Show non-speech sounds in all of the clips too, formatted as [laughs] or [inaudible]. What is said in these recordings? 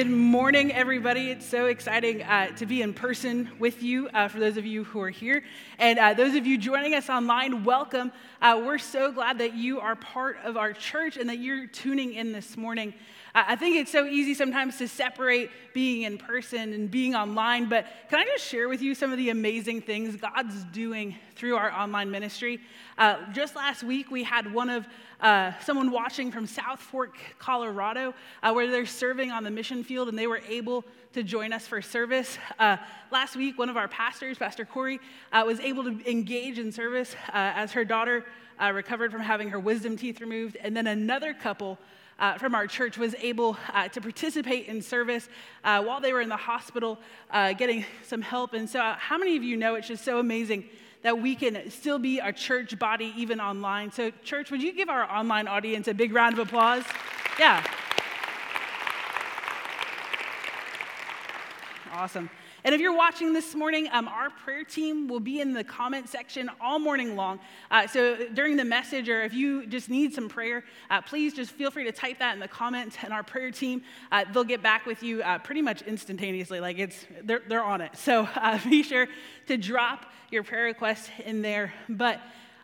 Good morning, everybody. It's so exciting uh, to be in person with you uh, for those of you who are here. And uh, those of you joining us online, welcome. Uh, we're so glad that you are part of our church and that you're tuning in this morning. I think it's so easy sometimes to separate being in person and being online, but can I just share with you some of the amazing things God's doing through our online ministry? Uh, just last week, we had one of uh, someone watching from South Fork, Colorado, uh, where they're serving on the mission field, and they were able to join us for service. Uh, last week, one of our pastors, Pastor Corey, uh, was able to engage in service uh, as her daughter recovered from having her wisdom teeth removed, and then another couple uh, from our church was able uh, to participate in service uh, while they were in the hospital uh, getting some help. And so, uh, how many of you know it's just so amazing that we can still be a church body even online? So, church, would you give our online audience a big round of applause? Yeah. Awesome. And if you're watching this morning, um, our prayer team will be in the comment section all morning long. Uh, so during the message, or if you just need some prayer, uh, please just feel free to type that in the comments, and our prayer team uh, they'll get back with you uh, pretty much instantaneously. Like it's they're they're on it. So [laughs] uh, be sure to drop your prayer request in there. But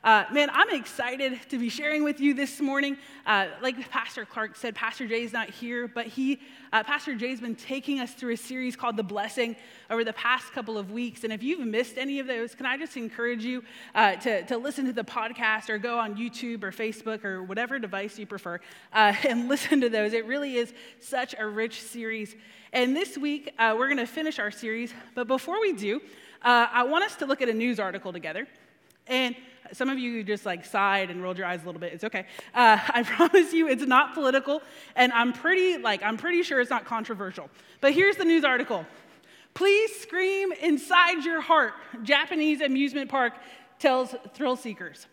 uh, man, I'm excited to be sharing with you this morning. Uh, like Pastor Clark said, Pastor Jay's not here, but he, uh, Pastor Jay's been taking us through a series called The Blessing over the past couple of weeks. And if you've missed any of those, can I just encourage you uh, to, to listen to the podcast or go on YouTube or Facebook or whatever device you prefer uh, [laughs] and listen to those? It really is such a rich series. And this week, uh, we're going to finish our series. But before we do, I want us to look at a news article together. And some of you just like sighed and rolled your eyes a little bit. It's okay. Uh, [laughs] I promise you, it's not political, and I'm pretty like I'm pretty sure it's not controversial. But here's the news article: Please scream inside your heart. Japanese amusement park tells thrill seekers.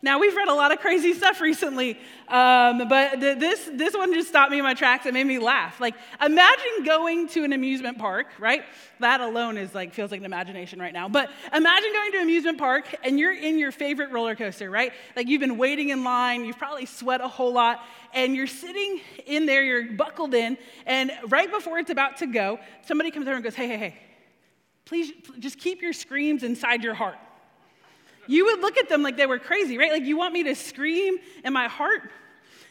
Now, we've read a lot of crazy stuff recently, um, but th- this, this one just stopped me in my tracks and made me laugh. Like, imagine going to an amusement park, right? That alone is like, feels like an imagination right now. But imagine going to an amusement park and you're in your favorite roller coaster, right? Like, you've been waiting in line, you've probably sweat a whole lot, and you're sitting in there, you're buckled in, and right before it's about to go, somebody comes over and goes, hey, hey, hey, please just keep your screams inside your heart you would look at them like they were crazy, right? Like, you want me to scream in my heart?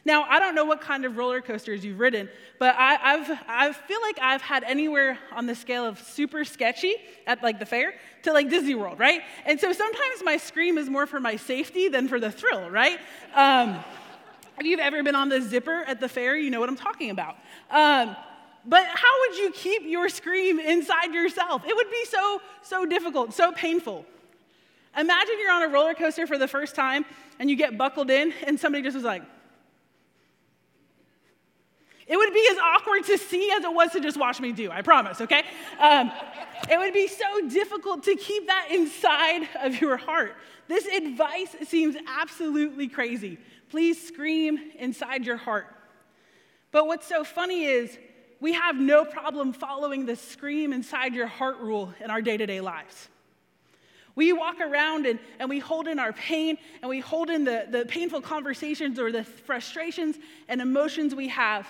Now, I don't know what kind of roller coasters you've ridden, but I, have I feel like I've had anywhere on the scale of super sketchy at like the fair to like Disney World, right? And so sometimes my scream is more for my safety than for the thrill, right? Um, if you've ever been on the zipper at the fair, you know what I'm talking about. Um, but how would you keep your scream inside yourself? It would be so, so difficult, so painful. Imagine you're on a roller coaster for the first time and you get buckled in and somebody just was like, it would be as awkward to see as it was to just watch me do, I promise, okay? Um, it would be so difficult to keep that inside of your heart. This advice seems absolutely crazy. Please scream inside your heart. But what's so funny is we have no problem following the scream inside your heart rule in our day to day lives. We walk around and, and we hold in our pain and we hold in the, the painful conversations or the frustrations and emotions we have.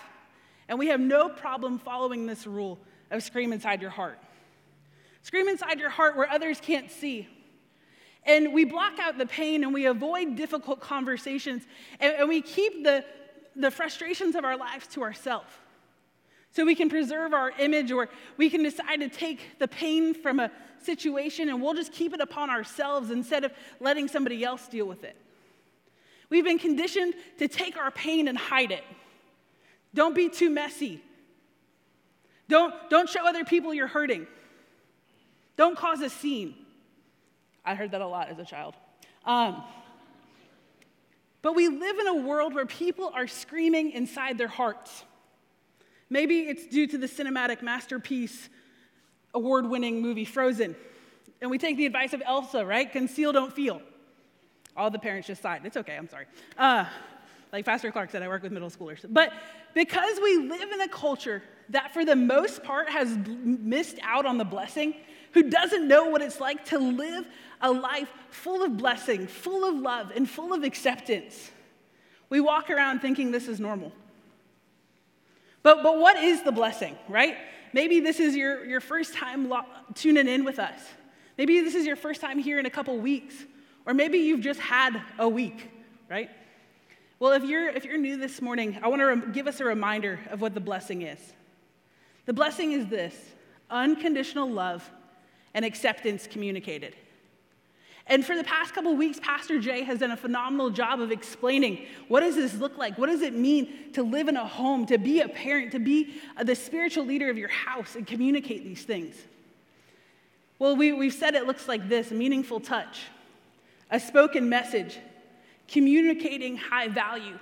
And we have no problem following this rule of scream inside your heart. Scream inside your heart where others can't see. And we block out the pain and we avoid difficult conversations and, and we keep the, the frustrations of our lives to ourselves. So we can preserve our image, or we can decide to take the pain from a situation and we'll just keep it upon ourselves instead of letting somebody else deal with it. We've been conditioned to take our pain and hide it. Don't be too messy. Don't, don't show other people you're hurting. Don't cause a scene. I heard that a lot as a child. Um, but we live in a world where people are screaming inside their hearts. Maybe it's due to the cinematic masterpiece, award winning movie Frozen. And we take the advice of Elsa, right? Conceal, don't feel. All the parents just sighed. It's okay, I'm sorry. Uh, like Pastor Clark said, I work with middle schoolers. But because we live in a culture that, for the most part, has missed out on the blessing, who doesn't know what it's like to live a life full of blessing, full of love, and full of acceptance, we walk around thinking this is normal. But, but what is the blessing, right? Maybe this is your, your first time lo- tuning in with us. Maybe this is your first time here in a couple weeks. Or maybe you've just had a week, right? Well, if you're, if you're new this morning, I want to give us a reminder of what the blessing is. The blessing is this unconditional love and acceptance communicated. And for the past couple weeks, Pastor Jay has done a phenomenal job of explaining what does this look like? What does it mean to live in a home, to be a parent, to be uh, the spiritual leader of your house and communicate these things? Well, we, we've said it looks like this meaningful touch, a spoken message, communicating high value,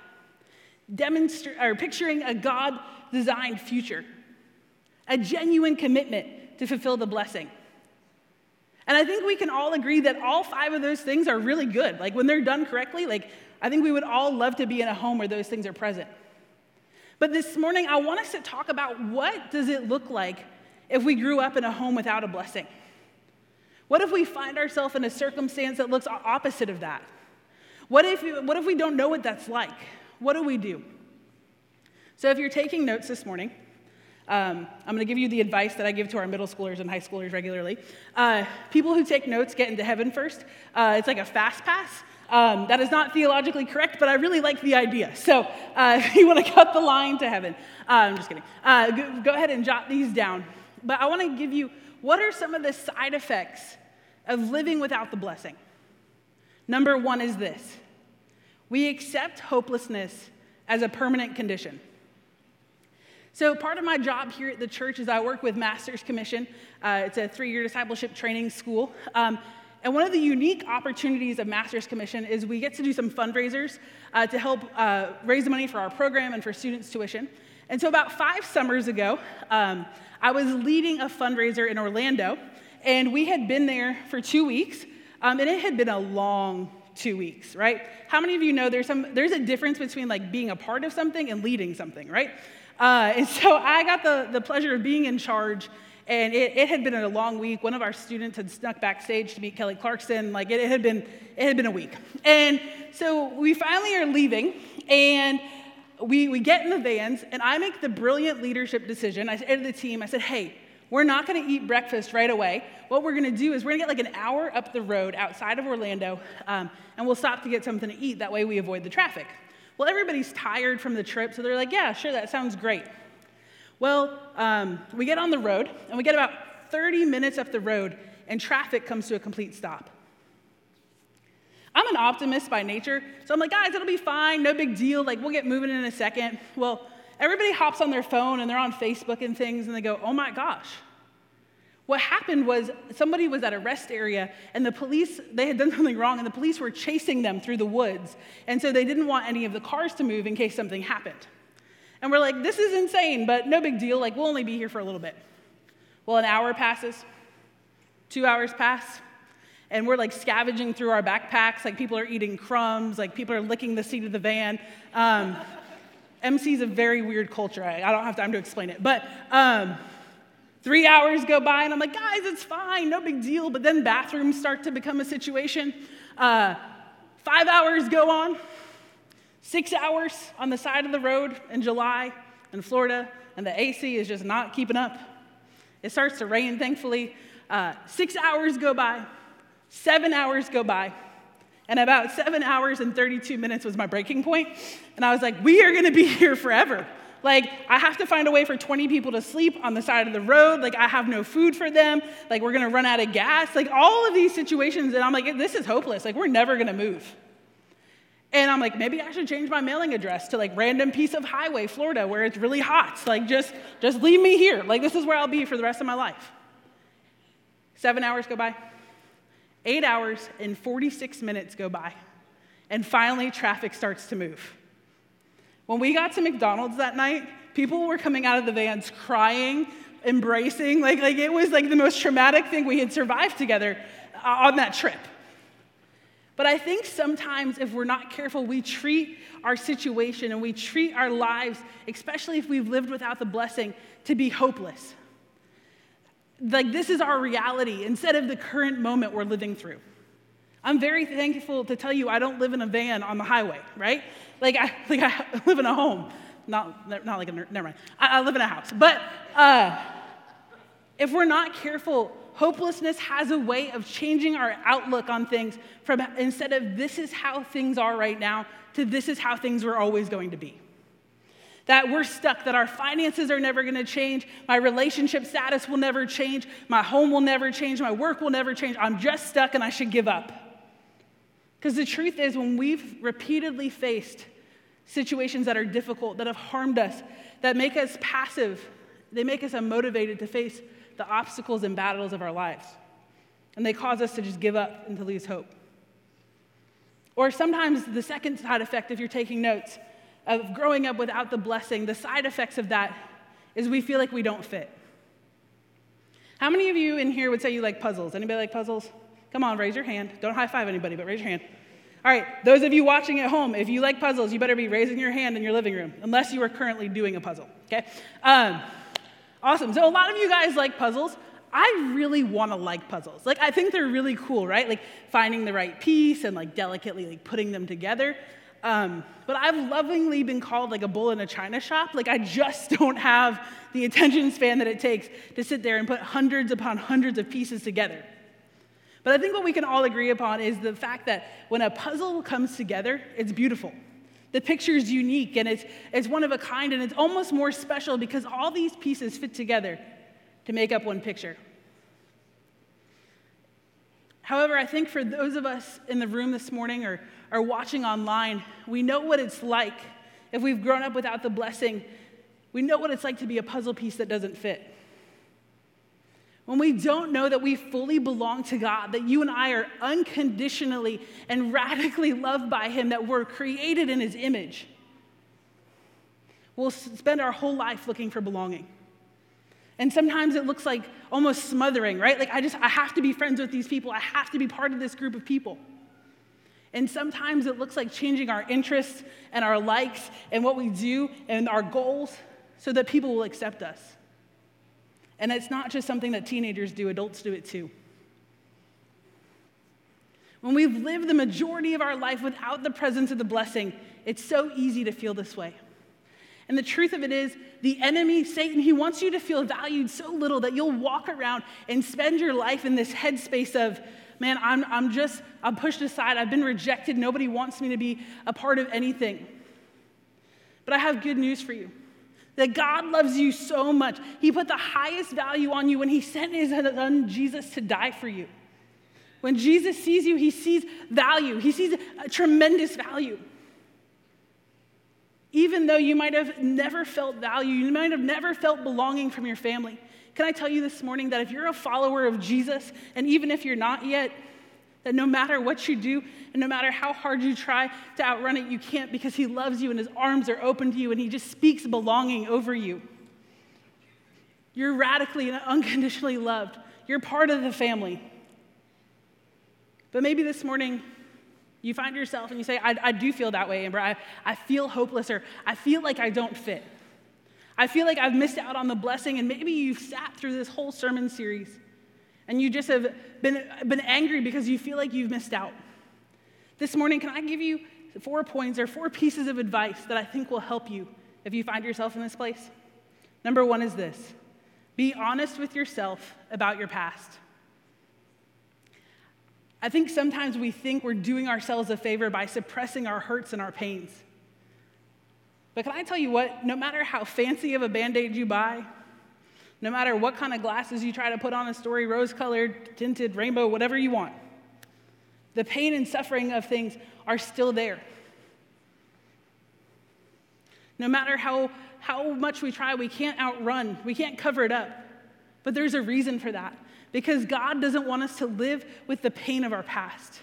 demonstra- or picturing a God designed future, a genuine commitment to fulfill the blessing. And I think we can all agree that all five of those things are really good. Like when they're done correctly, like I think we would all love to be in a home where those things are present. But this morning I want us to talk about what does it look like if we grew up in a home without a blessing? What if we find ourselves in a circumstance that looks opposite of that? What if, what if we don't know what that's like? What do we do? So, if you're taking notes this morning, um, I'm going to give you the advice that I give to our middle schoolers and high schoolers regularly. Uh, people who take notes get into heaven first. Uh, it's like a fast pass. Um, that is not theologically correct, but I really like the idea. So uh, [laughs] if you want to cut the line to heaven, uh, I'm just kidding. Uh, go, go ahead and jot these down. But I want to give you what are some of the side effects of living without the blessing? Number one is this we accept hopelessness as a permanent condition. So, part of my job here at the church is I work with Master's Commission. Uh, it's a three year discipleship training school. Um, and one of the unique opportunities of Master's Commission is we get to do some fundraisers uh, to help uh, raise money for our program and for students' tuition. And so, about five summers ago, um, I was leading a fundraiser in Orlando, and we had been there for two weeks, um, and it had been a long two weeks, right? How many of you know there's, some, there's a difference between like being a part of something and leading something, right? Uh, and [laughs] so I got the, the pleasure of being in charge, and it, it, had been a long week. One of our students had snuck backstage to meet Kelly Clarkson. Like it, it, had been, it had been a week. And so we finally are leaving, and we, we get in the vans, and I make the brilliant leadership decision. I said to the team, I said, hey, we're not going to eat breakfast right away. What we're going to do is we're going to get like an hour up the road outside of Orlando, um, and we'll stop to get something to eat. That way we avoid the traffic. Well, everybody's tired from the trip, so they're like, yeah, sure, that sounds great. Well, um, we get on the road, and we get about 30 minutes up the road, and traffic comes to a complete stop. I'm an optimist by nature, so I'm like, guys, it'll be fine, no big deal, like, we'll get moving in a second. Well, everybody hops on their phone and they're on Facebook and things, and they go, oh my gosh. What happened was somebody was at a rest area and the police, they had done [laughs] something wrong and the police were chasing them through the woods. And so they didn't want any of the cars to move in case something happened. And we're like, this is insane, but no big deal. Like, we'll only be here for a little bit. Well, an hour passes, two hours pass, and we're like scavenging through our backpacks. Like, people are eating crumbs, like, people are licking the seat of the van. Um, [laughs] MC is a very weird culture. I, I, don't have time to explain it. But um, three hours go by, and I'm like, guys, it's fine, no big deal. But then bathrooms start to become a situation. Uh, five hours go on, six hours on the side of the road in July in Florida, and the AC is just not keeping up. It starts to rain, thankfully. Uh, six hours go by, seven hours go by. And about seven hours and 32 minutes was my breaking point. And I was like, we are gonna be here forever. Like, I have to find a way for 20 people to sleep on the side of the road. Like, I have no food for them. Like, we're gonna run out of gas. Like, all of these situations. And I'm like, this is hopeless. Like, we're never gonna move. And I'm like, maybe I should change my mailing address to like random piece of highway, Florida, where it's really hot. Like, just, just leave me here. Like, this is where I'll be for the rest of my life. Seven hours go by. Eight hours and 46 minutes go by, and finally, traffic starts to move. When we got to McDonald's that night, people were coming out of the vans crying, embracing, like, like it was like the most traumatic thing we had survived together uh, on that trip. But I think sometimes if we're not careful, we treat our situation and we treat our lives, especially if we've lived without the blessing, to be hopeless like this is our reality instead of the current moment we're living through. I'm very thankful to tell you I don't live in a van on the highway, right? Like I, [laughs] like I live in a home. not, not like a, never mind. I, I live in a house. But uh, if we're not careful, hopelessness has a way of changing our outlook on things from instead of this is how things are right now to this is how things were always going to be. That we're stuck, that our finances are never gonna change, my relationship status will never change, my home will never change, my work will never change. I'm just stuck and I should give up. Because the truth is, when we've repeatedly faced situations that are difficult, that have harmed us, that make us passive, they make us unmotivated to face the obstacles and battles of our lives. And they cause us to just give up and to lose hope. Or sometimes the second side effect, if you're taking notes, of growing up without the blessing, the side effects of that is we feel like we don't fit. How many of you in here would say you like puzzles? Anybody like puzzles? Come on, raise your hand. Don't high five anybody, but raise your hand. All right, those of you watching at home, if you like puzzles, you better be raising your hand in your living room, unless you are currently doing a puzzle, okay? Um, awesome. So, a lot of you guys like puzzles. I really want to like puzzles. Like, I think they're really cool, right? Like, finding the right piece and like delicately like putting them together. Um, but I've lovingly been called like a bull in a china shop. Like, I just [laughs] don't have the attention span that it takes to sit there and put hundreds upon hundreds of pieces together. But I think what we can all agree upon is the fact that when a puzzle comes together, it's beautiful. The picture is unique and it's, it's one of a kind, and it's almost more special because all these pieces fit together to make up one picture. However, I think for those of us in the room this morning or, or watching online, we know what it's like if we've grown up without the blessing. We know what it's like to be a puzzle piece that doesn't fit. When we don't know that we fully belong to God, that you and I are unconditionally and radically loved by Him, that we're created in His image, we'll spend our whole life looking for belonging. And sometimes it looks like almost smothering, right? Like I just, I have to be friends with these people. I have to be part of this group of people. And sometimes it looks like changing our interests and our likes and what we do and our goals so that people will accept us. And it's not just something that teenagers do, adults do it too. When we've lived the majority of our life without the presence of the blessing, it's so easy to feel this way. And the truth of it is, the enemy, Satan, he wants you to feel valued so little that you'll walk around and spend your life in this headspace of, man, I'm, I'm just, I'm pushed aside. I've been rejected. Nobody wants me to be a part of anything. But I have good news for you that God loves you so much. He put the highest value on you when He sent His son Jesus to die for you. When Jesus sees you, He sees value, He sees a tremendous value. Even though you might have never felt value, you might have never felt belonging from your family. Can I tell you this morning that if you're a follower of Jesus, and even if you're not yet, that no matter what you do, and no matter how hard you try to outrun it, you can't because He loves you and His arms are open to you and He just speaks belonging over you. You're radically and unconditionally loved. You're part of the family. But maybe this morning, you find yourself and you say, I, I do feel that way, Amber. I, I feel hopeless or I feel like I don't fit. I feel like I've missed out on the blessing, and maybe you've sat through this whole sermon series and you just have been, been angry because you feel like you've missed out. This morning, can I give you four points or four pieces of advice that I think will help you if you find yourself in this place? Number one is this be honest with yourself about your past. I think sometimes we think we're doing ourselves a favor by suppressing our hurts and our pains. But can I tell you what? No matter how fancy of a band aid you buy, no matter what kind of glasses you try to put on a story, rose colored, tinted, rainbow, whatever you want, the pain and suffering of things are still there. No matter how, how much we try, we can't outrun, we can't cover it up. But there's a reason for that because God doesn't want us to live with the pain of our past.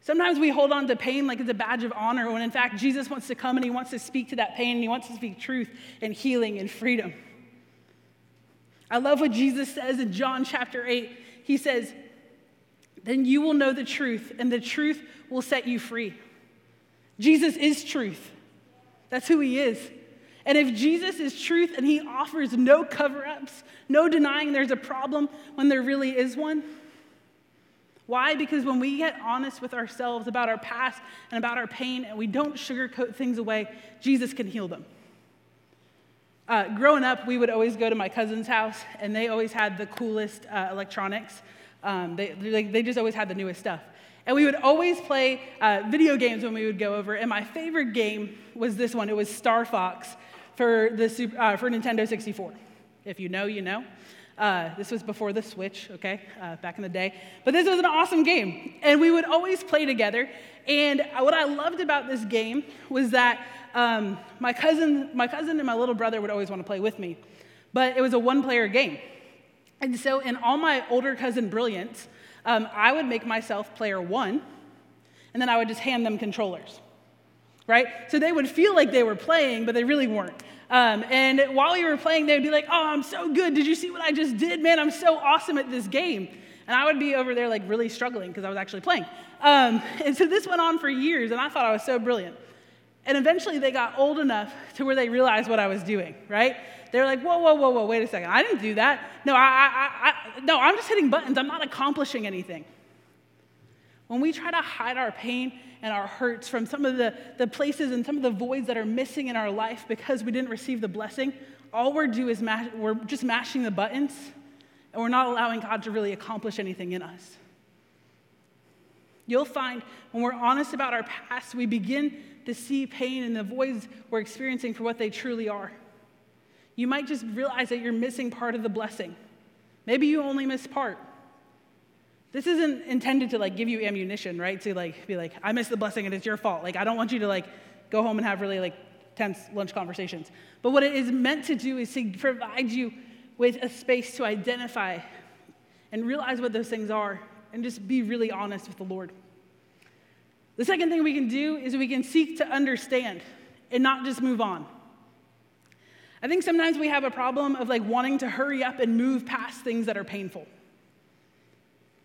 Sometimes we hold on to pain like it's a badge of honor, when in fact, Jesus wants to come and he wants to speak to that pain and he wants to speak truth and healing and freedom. I love what Jesus says in John chapter 8. He says, Then you will know the truth, and the truth will set you free. Jesus is truth. That's who he is. And if Jesus is truth and he offers no cover ups, no denying there's a problem when there really is one, Why? Because when we get honest with ourselves about our past and about our pain and we don't sugarcoat things away, Jesus can heal them. Uh, growing up, we would always go to my cousin's house, and they always had the coolest uh, electronics. Um, they, they just always had the newest stuff. And we would always play uh, video games when we would go over. And my favorite game was this one. It was Star Fox for, the, uh, for Nintendo 64. If you know, you know. Uh, this was before the Switch, okay, uh, back in the day. But this was an awesome game. And we would always play together. And what I loved about this game was that um, my, cousin, my cousin and my little brother would always want to play with me. But it was a one player game. And so, in all my older cousin brilliance, um, I would make myself player one, and then I would just hand them controllers, right? So they would feel like they were playing, but they really weren't. Um, and while we were playing, they would be like, Oh, I'm so good. Did you see what I just did? Man, I'm so awesome at this game. And I would be over there like really struggling because I was actually playing. Um, [laughs] and so this went on for years, and I thought I was so brilliant. And eventually they got old enough to where they realized what I was doing, right? They're like, whoa, whoa, whoa, whoa, wait a second. I didn't do that. No, I, I, I, no, I'm just hitting buttons. I'm not accomplishing anything. When we try to hide our pain and our hurts from some of the, the places and some of the voids that are missing in our life because we didn't receive the blessing, all we're doing is mash, we're just mashing the buttons and we're not allowing God to really accomplish anything in us. You'll find when we're honest about our past, we begin to see pain and the voids we're experiencing for what they truly are. You might just realize that you're missing part of the blessing. Maybe you only miss part. This isn't intended to like give you ammunition, right? To like be like, I missed the blessing and it's your fault. Like I don't want you to like go home and have really like tense lunch conversations. But what it is meant to do is to provide you with a space to identify and realize what those things are and just be really honest with the Lord. The second thing we can do is we can seek to understand and not just move on. I think sometimes we have a problem of like wanting to hurry up and move past things that are painful.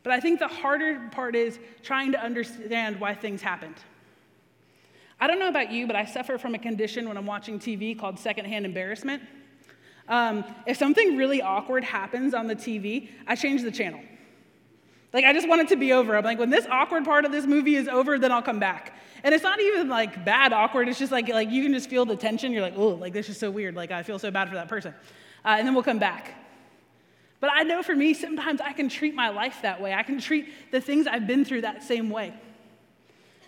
But I think the harder part is trying to understand why things happened. I don't know about you, but I suffer from a condition when I'm watching TV called secondhand embarrassment. Um, if something really awkward happens on the TV, I change the channel. Like, I just want it to be over. I'm like, when this awkward part of this movie is over, then I'll come back. And it's not even like bad awkward. It's just like, like you can just feel the tension. You're like, oh, like this is so weird. Like, I feel so bad for that person. Uh, and then we'll come back. But I know for me, sometimes I can treat my life that way. I can treat the things I've been through that same way.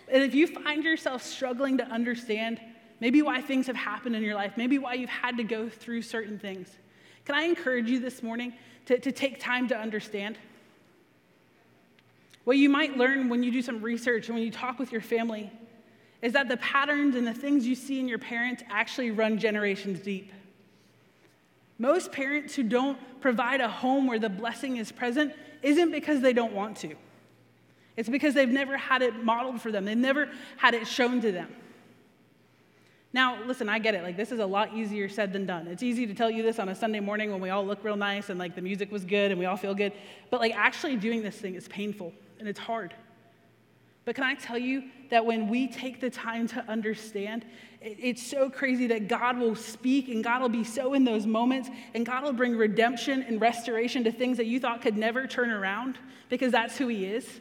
And if you find yourself struggling to understand maybe why things have happened in your life, maybe why you've had to go through certain things, can I encourage you this morning to, to take time to understand? What you might learn when you do some research and when you talk with your family is that the patterns and the things you see in your parents actually run generations deep. Most parents who don't provide a home where the blessing is present isn't because they don't want to. It's because they've never had it modeled for them, they've never had it shown to them. Now, listen, I get it. Like, this is a lot easier said than done. It's easy to tell you this on a Sunday morning when we all look real nice and like the music was good and we all feel good. But like, actually doing this thing is painful and it's hard. But can I tell you that when we take the time to understand, it's so crazy that God will speak and God will be so in those moments and God will bring redemption and restoration to things that you thought could never turn around because that's who He is.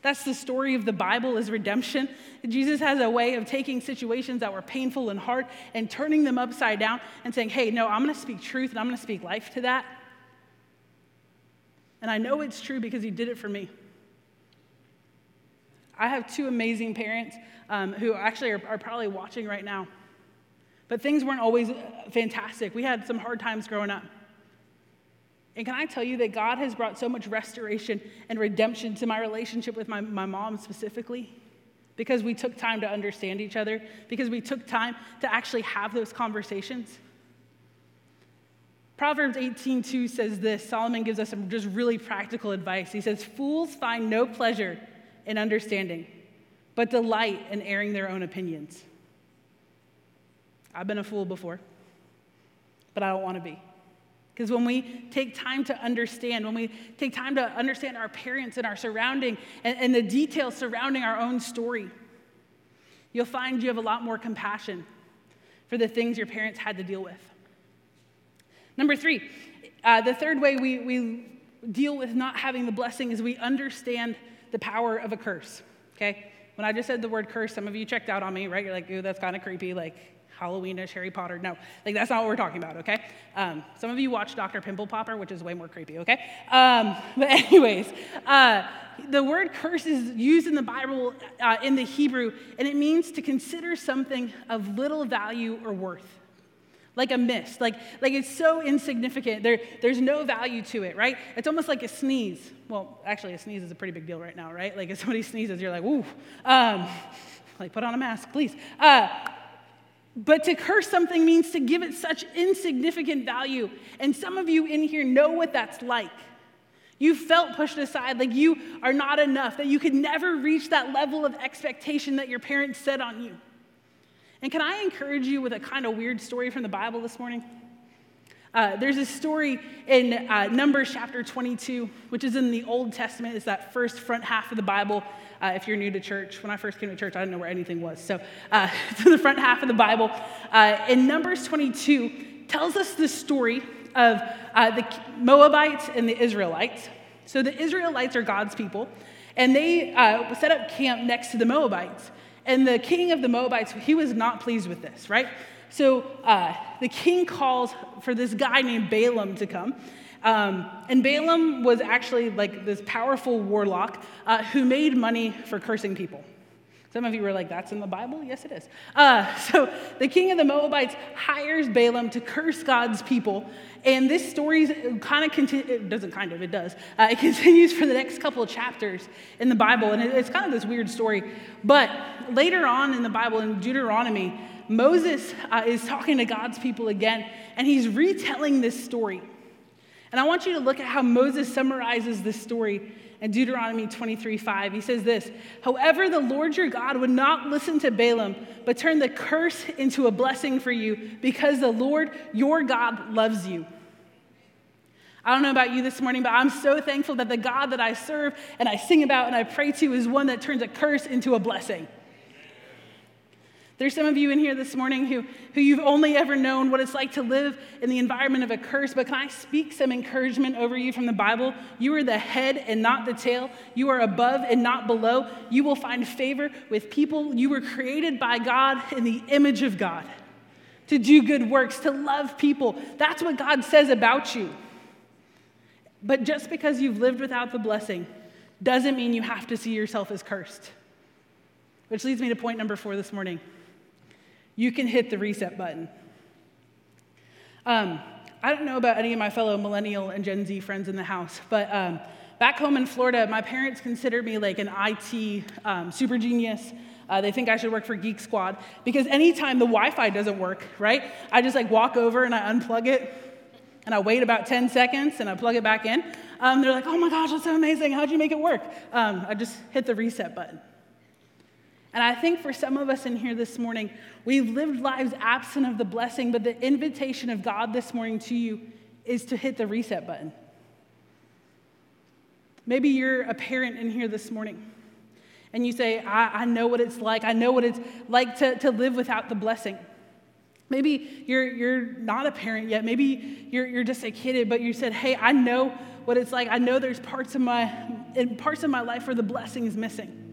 That's the story of the Bible is redemption. Jesus has a way of taking situations that were painful and hard and turning them upside down and saying, hey, no, I'm going to speak truth and I'm going to speak life to that. And I know it's true because He did it for me. I have two amazing parents um, who actually are, are probably watching right now. But things weren't always uh, fantastic. We had some hard times growing up. And can I tell you that God has brought so much restoration and redemption to my relationship with my, my mom specifically? Because we took time to understand each other, because we took time to actually have those conversations. Proverbs 18:2 says this. Solomon gives us some just really practical advice. He says, "Fools find no pleasure in understanding, but delight in airing their own opinions. I've been a fool before, but I don't want to be. Because when we take time to understand, when we take time to understand our parents and our surrounding and, and the details surrounding our own story, you'll find you have a lot more compassion for the things your parents had to deal with. Number three, uh, the third way we, we deal with not having the blessing is we understand the power of a curse, okay? When I just said the word curse, some of you checked out on me, right? You're like, ooh, that's kind of creepy, like Halloweenish, Harry Potter. No, like that's not what we're talking about, okay? Um, some of you watch Dr. Pimple Popper, which is way more creepy, okay? Um, [laughs] but, anyways, uh, the word curse is used in the Bible uh, in the Hebrew, and it means to consider something of little value or worth. Like a mist, like, like it's so insignificant. There, there's no value to it, right? It's almost like a sneeze. Well, actually, a sneeze is a pretty big deal right now, right? Like if somebody [laughs] sneezes, you're like, woo. Um, like, put on a mask, please. Uh, but to curse something means to give it such insignificant value. And some of you in here know what that's like. You felt pushed aside, like you are not enough, that you could never reach that level of expectation that your parents set on you. And can I encourage you with a kind of weird story from the Bible this morning? Uh, there's a story in uh, Numbers chapter 22, which is in the Old Testament. It's that first front half of the Bible. Uh, if you're new to church, when I first came to church, I didn't know where anything was. So uh, [laughs] it's in the front half of the Bible. Uh, in Numbers 22, tells us the story of uh, the Moabites and the Israelites. So the Israelites are God's people, and they set up camp next to the Moabites. And the king of the Moabites, he was not pleased with this, right? So uh, the king calls for this guy named Balaam to come. Um, and Balaam was actually like this powerful warlock uh, who made money for cursing people. Some of you were like, that's in the Bible? Yes, it is. Uh, [laughs] so the king of the Moabites hires Balaam to curse God's people. And this story kind of continues, it doesn't kind of, it does. Uh, it [laughs] continues for the next couple of chapters in the Bible. And it's kind of this weird story. But later on in the Bible, in Deuteronomy, Moses uh, is talking to God's people again, and he's retelling this story. And I want you to look at how Moses summarizes this story in Deuteronomy 23 5. He says this However, the Lord your God would not listen to Balaam, but turned the curse into a blessing for you because the Lord your God loves you. I don't know about you this morning, but I'm so thankful that the God that I serve and I sing about and I pray to is one that turns a curse into a blessing. There's some of you in here this morning who, who you've only ever known what it's like to live in the environment of a curse, but can I speak some encouragement over you from the Bible? You are the head and not the tail. You are above and not below. You will find favor with people. You were created by God in the image of God to do good works, to love people. That's what God says about you. But just because you've lived without the blessing doesn't mean you have to see yourself as cursed. Which leads me to point number four this morning you can hit the reset button. Um, I don't know about any of my fellow millennial and Gen Z friends in the house, but um, back home in Florida, my parents consider me like an IT um, super genius. Uh, they think I should work for Geek Squad because anytime the Wi-Fi doesn't work, right? I just like walk over and I unplug it, and I wait about 10 seconds and I plug it back in. Um, they're like, "Oh my gosh, that's so amazing! How'd you make it work?" Um, I just hit the reset button. And I think for some of us in here this morning, we've lived lives absent of the blessing, but the invitation of God this morning to you is to hit the reset button. Maybe you're a parent in here this morning and you say, I, I know what it's like. I know what it's like to, to live without the blessing. Maybe you're, you're not a parent yet. Maybe you're, you're just a kid, but you said, Hey, I know what it's like. I know there's parts of my, in parts of my life where the blessing is missing.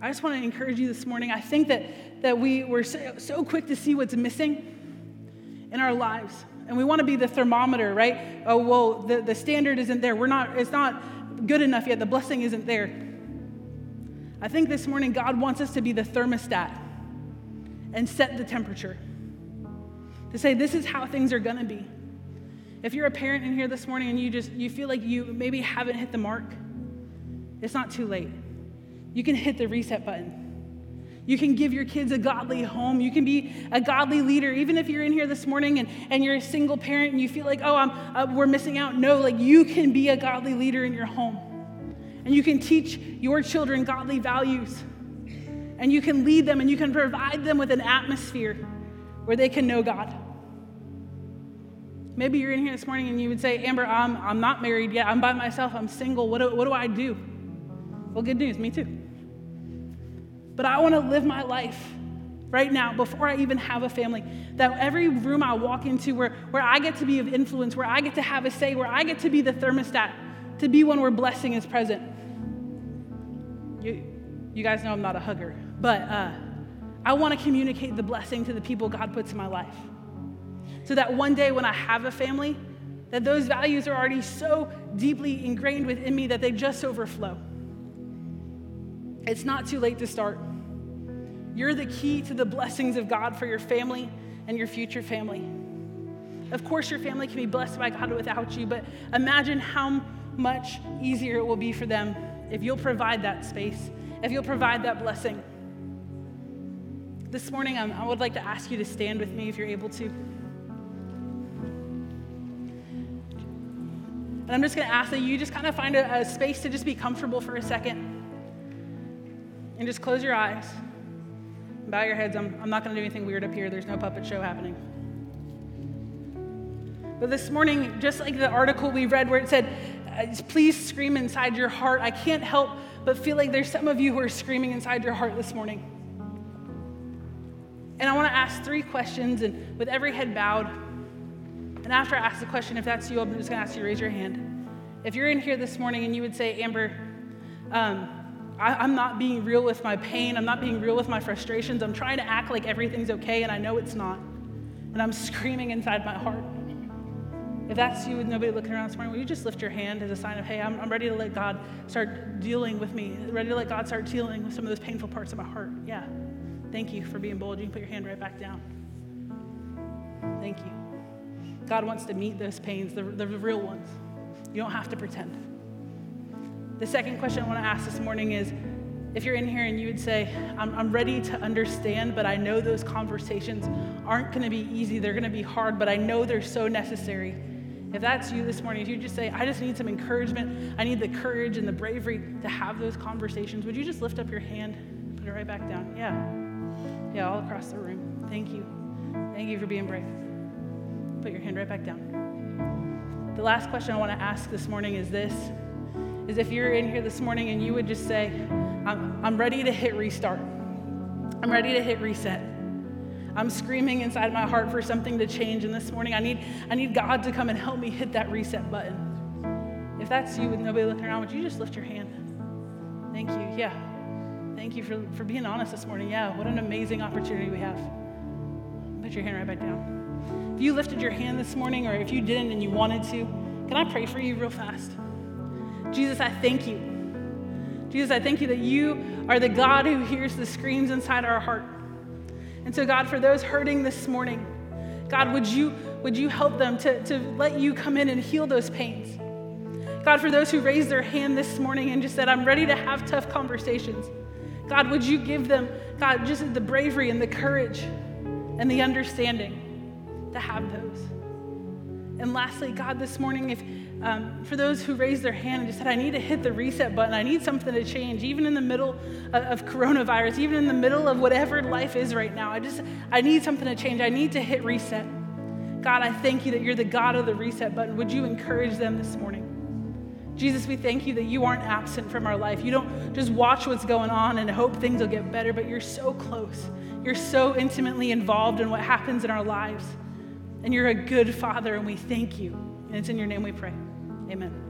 I just want to encourage you this morning. I think that, that we were so, so quick to see what's missing in our lives. And we want to be the thermometer, right? Oh, well, the, the standard isn't there. We're not, it's not good enough yet. The blessing isn't there. I think this morning God wants us to be the thermostat and set the temperature. To say, this is how things are going to be. If you're a parent in here this morning and you just you feel like you maybe haven't hit the mark, it's not too late you can hit the reset button. You can give your kids a godly home. You can be a godly leader. Even if you're in here this morning and, and you're a single parent and you feel like, oh, I'm, uh, we're missing out. No, like you can be a godly leader in your home. And you can teach your children godly values. And you can lead them and you can provide them with an atmosphere where they can know God. Maybe you're in here this morning and you would say, Amber, I'm, I'm not married yet. I'm by myself. I'm single. What do, what do I do? Well, good news, me too. But I want to live my life right now before I even have a family. That every room I walk into where, where I get to be of influence, where I get to have a say, where I get to be the thermostat, to be one where blessing is present. You, you guys know I'm not a hugger, but uh, I want to communicate the blessing to the people God puts in my life. So that one day when I have a family, that those values are already so deeply ingrained within me that they just overflow. It's not too late to start. You're the key to the blessings of God for your family and your future family. Of course, your family can be blessed by God without you, but imagine how much easier it will be for them if you'll provide that space, if you'll provide that blessing. This morning, I would like to ask you to stand with me if you're able to. And I'm just going to ask that you just kind of find a, a, space to just be comfortable for a second. And just close your eyes. Bow your heads. I'm, I'm not going to do anything weird up here. There's no puppet show happening. But this morning, just like the article we read where it said, uh, please scream inside your heart, I can't help but feel like there's some of you who are screaming inside your heart this morning. And I want to ask three questions, and with every head bowed, and after I ask the question, if that's you, I'm just going to ask you to raise your hand. If you're in here this morning and you would say, Amber, um, I, am not being real with my pain, I'm not being real with my frustrations, I'm trying to act like everything's okay, and I know it's not. And I'm [laughs] screaming inside my heart. If that's you with nobody looking around this morning, will you just lift your hand as a sign of, hey, I'm, I'm ready to let God start dealing with me, ready to let God start dealing with some of those painful parts of my heart? Yeah. Thank you for being bold. You can put your hand right back down. Thank you. God wants to meet those pains, the, the real ones. You don't have to pretend. The second question I want to ask this morning is if you're in here and you would say, I'm, I'm ready to understand, but I know those conversations aren't going to be easy, they're going to be hard, but I know they're so necessary. If that's you this morning, if you just say, I just need some encouragement, I need the courage and the bravery to have those conversations, would you just lift up your hand, put it right back down? Yeah. Yeah, all across the room. Thank you. Thank you for being brave. Put your hand right back down. The last question I want to ask this morning is this is if you're in here this morning and you would just say, I'm, I'm ready to hit restart. I'm ready to hit reset. I'm screaming inside my heart for something to change. And this morning, I need, I need God to come and help me hit that reset button. If that's you with nobody looking around, would you just lift your hand? Thank you. Yeah. Thank you for, for being honest this morning. Yeah, what an amazing opportunity we have. Put your hand right back down. If you lifted your hand this morning, or if you didn't and you wanted to, can I pray for you real fast? Jesus, I thank you. Jesus, I thank you that you are the God who hears the screams inside our heart. And so, God, for those hurting this morning, God, would you, would you help them to, to let you come in and heal those pains? God, for those who raised their hand this morning and just said, I'm ready to have tough conversations, God, would you give them, God, just the bravery and the courage and the understanding to have those? And lastly, God, this morning, if um, for those who raised their hand and just said, I need to hit the reset button, I need something to change, even in the middle of, of coronavirus, even in the middle of whatever life is right now, I just, I need something to change. I need to hit reset. God, I thank you that you're the God of the reset button. Would you encourage them this morning? Jesus, we thank you that you aren't absent from our life. You don't just watch what's going on and hope things will get better, but you're so close. You're so intimately involved in what happens in our lives. And you're a good father, and we thank you. And it's in your name we pray. Amen.